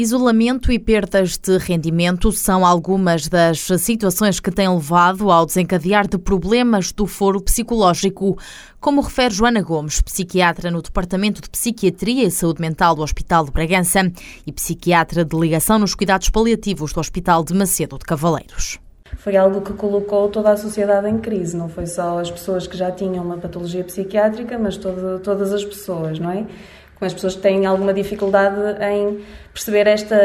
Isolamento e perdas de rendimento são algumas das situações que têm levado ao desencadear de problemas do foro psicológico, como refere Joana Gomes, psiquiatra no Departamento de Psiquiatria e Saúde Mental do Hospital de Bragança e psiquiatra de ligação nos cuidados paliativos do Hospital de Macedo de Cavaleiros foi algo que colocou toda a sociedade em crise. Não foi só as pessoas que já tinham uma patologia psiquiátrica, mas todo, todas as pessoas, não é? Com as pessoas que têm alguma dificuldade em perceber esta,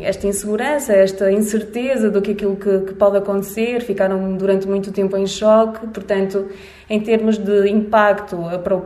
esta insegurança, esta incerteza do que aquilo que, que, pode acontecer, ficaram durante muito tempo em choque, portanto, em termos de impacto,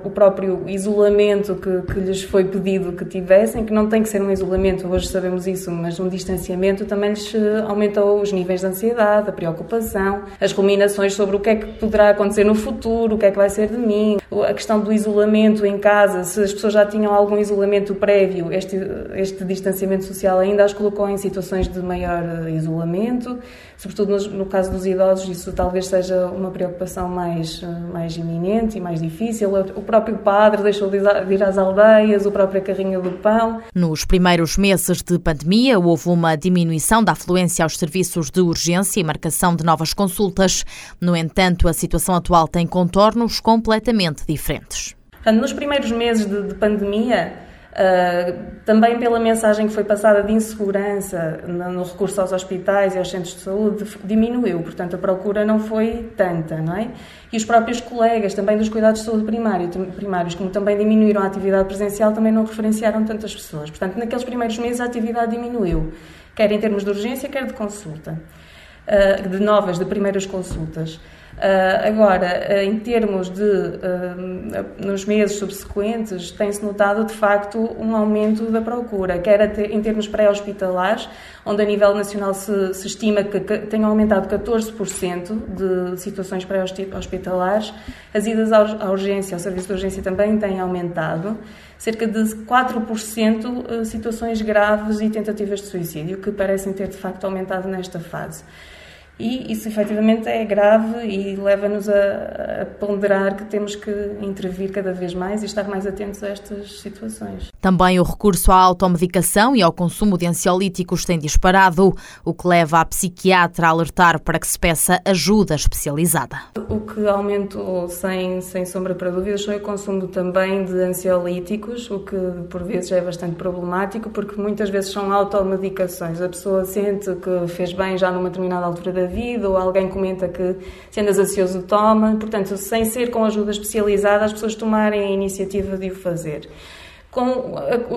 o próprio isolamento que, que lhes foi pedido que tivessem, que não tem que ser um isolamento, hoje sabemos isso, mas um distanciamento também lhes eh, aumentou os níveis de ansiedade, a preocupação, as ruminações sobre o que é que poderá acontecer no futuro, o que é que vai ser de mim, a questão do isolamento em casa, se as pessoas já tinham algum isolamento prévio, este, este distanciamento distanciamento social ainda as colocou em situações de maior eh, isolamento, sobretudo no, no, caso dos idosos, isso talvez seja uma preocupação mais, eh, mais iminente e mais difícil. O próprio padre deixou de ir às aldeias, o próprio carrinho do pão. Nos primeiros meses de pandemia, houve uma diminuição da afluência aos serviços de urgência e marcação de novas consultas. No entanto, a situação atual tem contornos completamente diferentes. Nos primeiros meses de, de pandemia, Uh, também pela mensagem que foi passada de insegurança no, no, recurso aos hospitais e aos centros de saúde, diminuiu, portanto a procura não foi tanta, não é? E os próprios colegas também dos cuidados de saúde primário, primários, como também diminuíram a atividade presencial, também não referenciaram tantas pessoas. Portanto, naqueles primeiros meses a atividade diminuiu, quer em termos de urgência, quer de consulta, uh, de novas, de primeiras consultas. Uh, agora, uh, em termos de, uh, nos meses subsequentes, tem-se notado de facto um aumento da procura, quer em termos pré-hospitalares, onde a nível nacional se, se estima que, que aumentado 14% de situações pré-hospitalares, as idas à urgência, ao serviço de urgência também têm aumentado, cerca de 4% situações graves e tentativas de suicídio, que parecem ter de facto aumentado nesta fase. E isso efetivamente é grave e leva-nos a, a, ponderar que temos que intervir cada vez mais e estar mais atentos a estas situações. Também o recurso à automedicação e ao consumo de ansiolíticos tem disparado, o que leva a psiquiatra a alertar para que se peça ajuda especializada. O que aumentou, sem, sem sombra para dúvidas, foi o consumo também de ansiolíticos, o que por vezes é bastante problemático, porque muitas vezes são automedicações. A pessoa sente que fez bem já numa determinada altura da vida, ou alguém comenta que se andas ansioso toma, portanto, sem ser com ajuda especializada, as pessoas tomarem a iniciativa de o fazer. Com,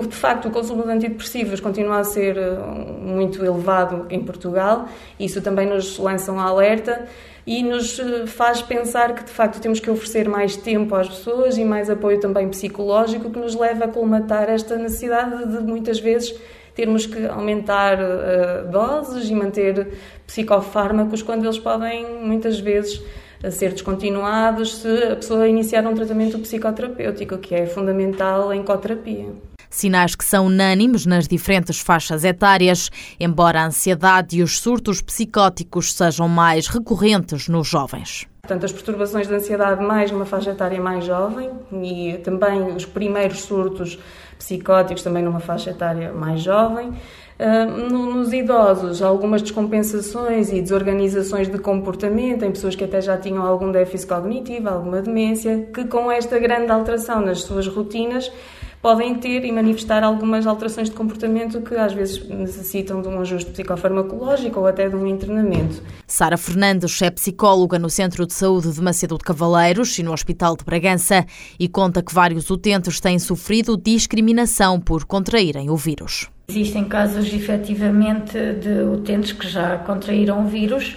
de facto, o consumo de antidepressivos continua a ser eh, muito elevado em Portugal, isso também nos lança um alerta e nos eh, faz pensar que, de facto, temos que oferecer mais tempo às pessoas e mais apoio também psicológico, que nos leva a colmatar esta necessidade de, muitas vezes, termos que aumentar uh, doses e manter psicofármacos quando eles podem, muitas vezes, ser descontinuados se a pessoa iniciar um tratamento psicoterapêutico, que é fundamental em coterapia. Sinais que são unânimes nas diferentes faixas etárias, embora a ansiedade e os surtos psicóticos sejam mais recorrentes nos jovens. Portanto, as perturbações de ansiedade mais numa faixa etária mais jovem e também os primeiros surtos psicóticos também numa faixa etária mais jovem. Uh, nos idosos, algumas descompensações e desorganizações de comportamento em pessoas que até já tinham algum déficit cognitivo, alguma demência, que com esta grande alteração nas suas rotinas podem ter e manifestar algumas alterações de comportamento que às vezes necessitam de um ajuste psicofarmacológico ou até de um internamento. Sara Fernandes é psicóloga no Centro de Saúde de Macedo de Cavaleiros e no Hospital de Bragança e conta que vários utentes têm sofrido discriminação por contraírem o vírus. Existem casos efetivamente de utentes que já contraíram o vírus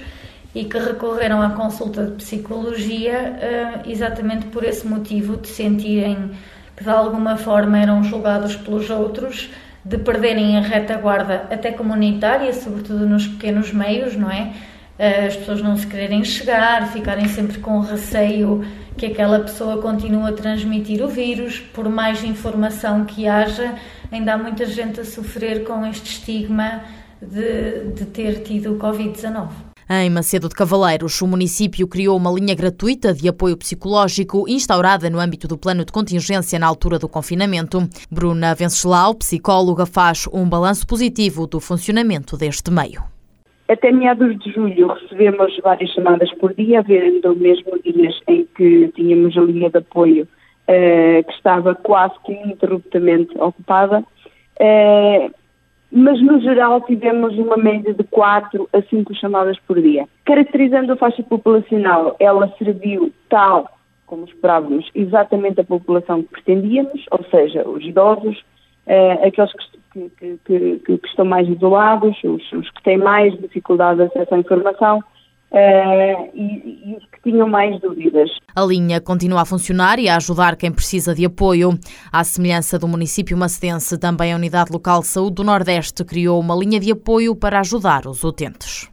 e que recorreram à consulta de psicologia eh, exatamente por esse motivo de sentirem que de alguma forma eram julgados pelos outros, de perderem a retaguarda até comunitária, sobretudo nos pequenos meios, não é? Eh, as pessoas não se quererem chegar, ficarem sempre com receio que aquela pessoa continue a transmitir o vírus, por mais informação que haja, ainda há muita gente a sofrer com este estigma de, de ter tido o Covid-19. Em Macedo de Cavaleiros, o município criou uma linha gratuita de apoio psicológico instaurada no âmbito do plano de contingência na altura do confinamento. Bruna Venceslau, psicóloga, faz um balanço positivo do funcionamento deste meio. Até meados de julho recebemos várias chamadas por dia, havendo mesmo dias em que tínhamos a linha de apoio uh, que estava quase que ininterruptamente ocupada. Uh, mas no geral tivemos uma média de 4 a 5 chamadas por dia. Caracterizando a faixa populacional, ela serviu tal como esperávamos, exatamente a população que pretendíamos, ou seja, os idosos, eh, aqueles que, que, que, que, estão mais isolados, os, os, que têm mais dificuldade de acesso à informação, Uh, e, e, os que tinham mais dúvidas. A linha continua a funcionar e a ajudar quem precisa de apoio. À semelhança do município macedense, também a Unidade Local de Saúde do Nordeste criou uma linha de apoio para ajudar os utentes.